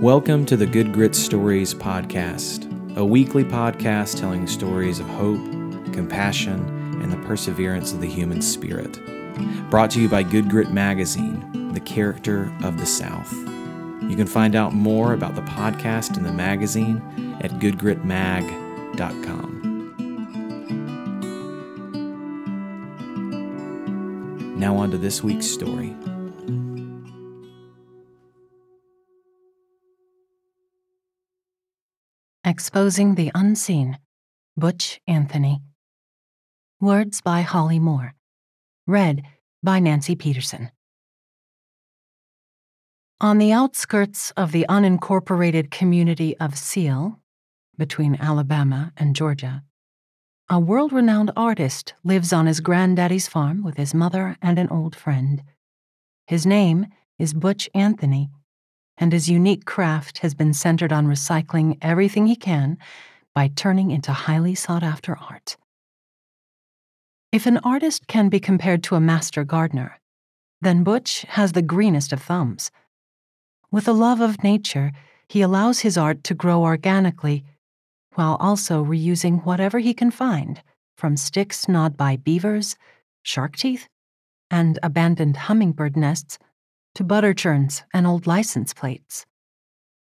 Welcome to the Good Grit Stories podcast, a weekly podcast telling stories of hope, compassion, and the perseverance of the human spirit. Brought to you by Good Grit Magazine, the character of the South. You can find out more about the podcast and the magazine at goodgritmag.com. Now, on to this week's story. Exposing the Unseen, Butch Anthony. Words by Holly Moore. Read by Nancy Peterson. On the outskirts of the unincorporated community of Seale, between Alabama and Georgia, a world renowned artist lives on his granddaddy's farm with his mother and an old friend. His name is Butch Anthony and his unique craft has been centered on recycling everything he can by turning into highly sought after art. If an artist can be compared to a master gardener, then Butch has the greenest of thumbs. With a love of nature, he allows his art to grow organically while also reusing whatever he can find, from sticks gnawed by beavers, shark teeth, and abandoned hummingbird nests to butter churns and old license plates.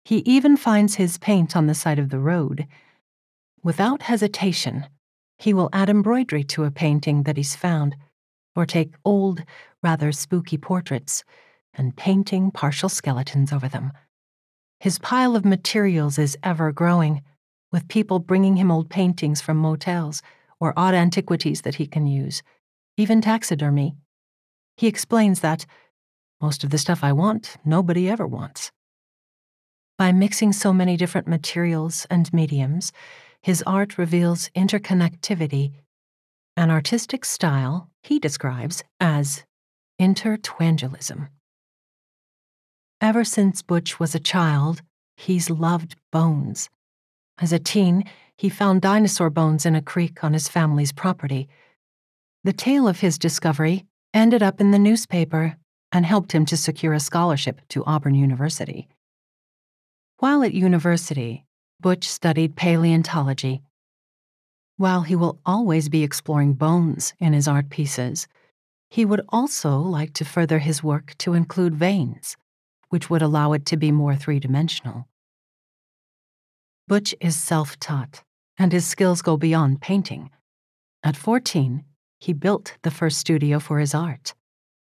He even finds his paint on the side of the road. Without hesitation, he will add embroidery to a painting that he's found, or take old, rather spooky portraits and painting partial skeletons over them. His pile of materials is ever growing, with people bringing him old paintings from motels or odd antiquities that he can use, even taxidermy. He explains that most of the stuff I want, nobody ever wants. By mixing so many different materials and mediums, his art reveals interconnectivity, an artistic style he describes as intertwangleism. Ever since Butch was a child, he's loved bones. As a teen, he found dinosaur bones in a creek on his family's property. The tale of his discovery ended up in the newspaper and helped him to secure a scholarship to Auburn University. While at university, Butch studied paleontology. While he will always be exploring bones in his art pieces, he would also like to further his work to include veins, which would allow it to be more three dimensional. Butch is self taught, and his skills go beyond painting. At 14, he built the first studio for his art.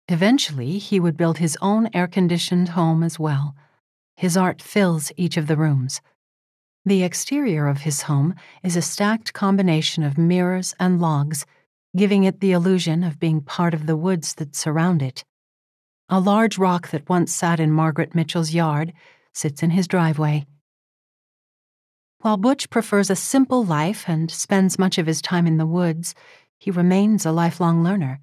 Eventually, he would build his own air conditioned home as well. His art fills each of the rooms. The exterior of his home is a stacked combination of mirrors and logs, giving it the illusion of being part of the woods that surround it. A large rock that once sat in Margaret Mitchell's yard sits in his driveway. While Butch prefers a simple life and spends much of his time in the woods, he remains a lifelong learner.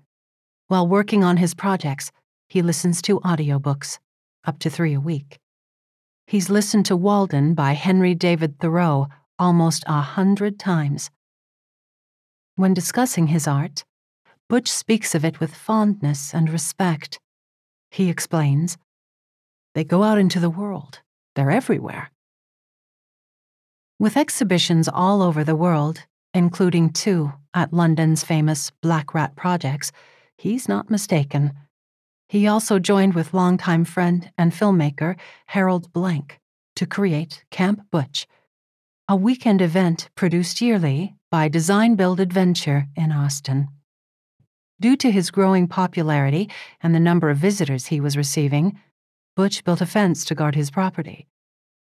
While working on his projects, he listens to audiobooks, up to three a week. He's listened to Walden by Henry David Thoreau almost a hundred times. When discussing his art, Butch speaks of it with fondness and respect. He explains, They go out into the world, they're everywhere. With exhibitions all over the world, including two at London's famous Black Rat Projects, he's not mistaken. He also joined with longtime friend and filmmaker Harrod Blank to create Camp Butch, a weekend event produced yearly by Design Build Adventure in Austin. Due to his growing popularity and the number of visitors he was receiving, Butch built a fence to guard his property,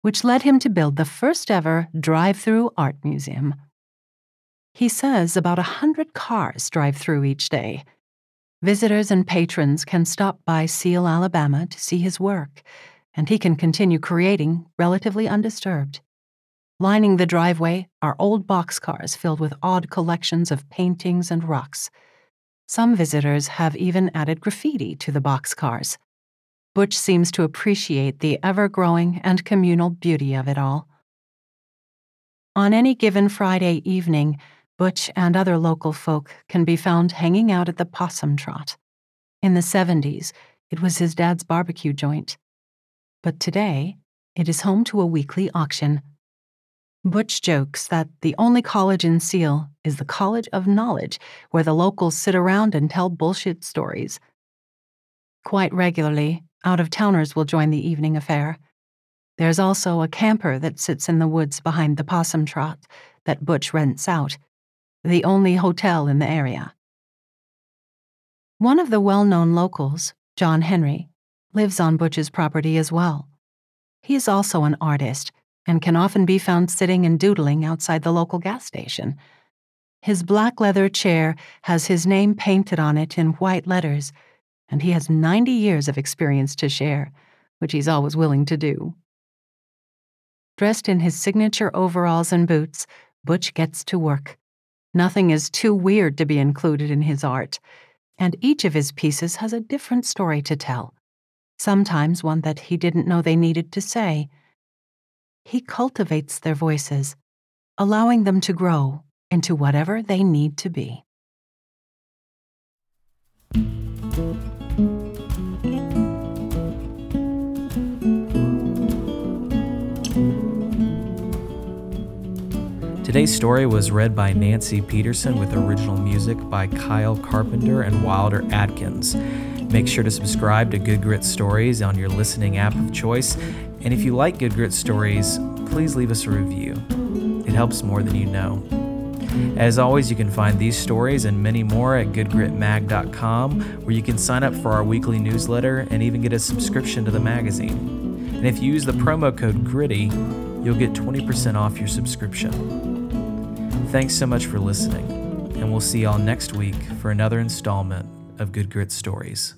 which led him to build the first ever drive through art museum. He says about a hundred cars drive through each day Visitors and patrons can stop by Seale, Alabama to see his work, and he can continue creating relatively undisturbed. Lining the driveway are old boxcars filled with odd collections of paintings and rocks. Some visitors have even added graffiti to the boxcars. Butch seems to appreciate the ever growing and communal beauty of it all. On any given Friday evening, Butch and other local folk can be found hanging out at the Possum Trot. In the 70s, it was his dad's barbecue joint. But today, It is home to a weekly auction. Butch jokes that the only college in Seale is the College of Knowledge, where the locals sit around and tell bullshit stories. Quite regularly, out of towners will join the evening affair. There's also a camper that sits in the woods behind the possum trot that Butch rents out, the only hotel in the area. One of the well known locals, John Henry, lives on Butch's property as well. He is also an artist and can often be found sitting and doodling outside the local gas station. His black leather chair has his name painted on it in white letters, and he has 90 years of experience to share, which he's always willing to do. Dressed in his signature overalls and boots, Butch gets to work. Nothing is too weird to be included in his art, and each of his pieces has a different story to tell, sometimes one that he didn't know they needed to say. He cultivates their voices, allowing them to grow into whatever they need to be. Today's story was read by Nancy Peterson with original music by Kyle Carpenter and Wilder Atkins. Make sure to subscribe to Good Grit Stories on your listening app of choice. And if you like Good Grit Stories, please leave us a review. It helps more than you know. As always, you can find these stories and many more at goodgritmag.com, where you can sign up for our weekly newsletter and even get a subscription to the magazine. And if you use the promo code GRITTY, you'll get 20% off your subscription. Thanks so much for listening, and we'll see y'all next week for another installment of Good Grit Stories.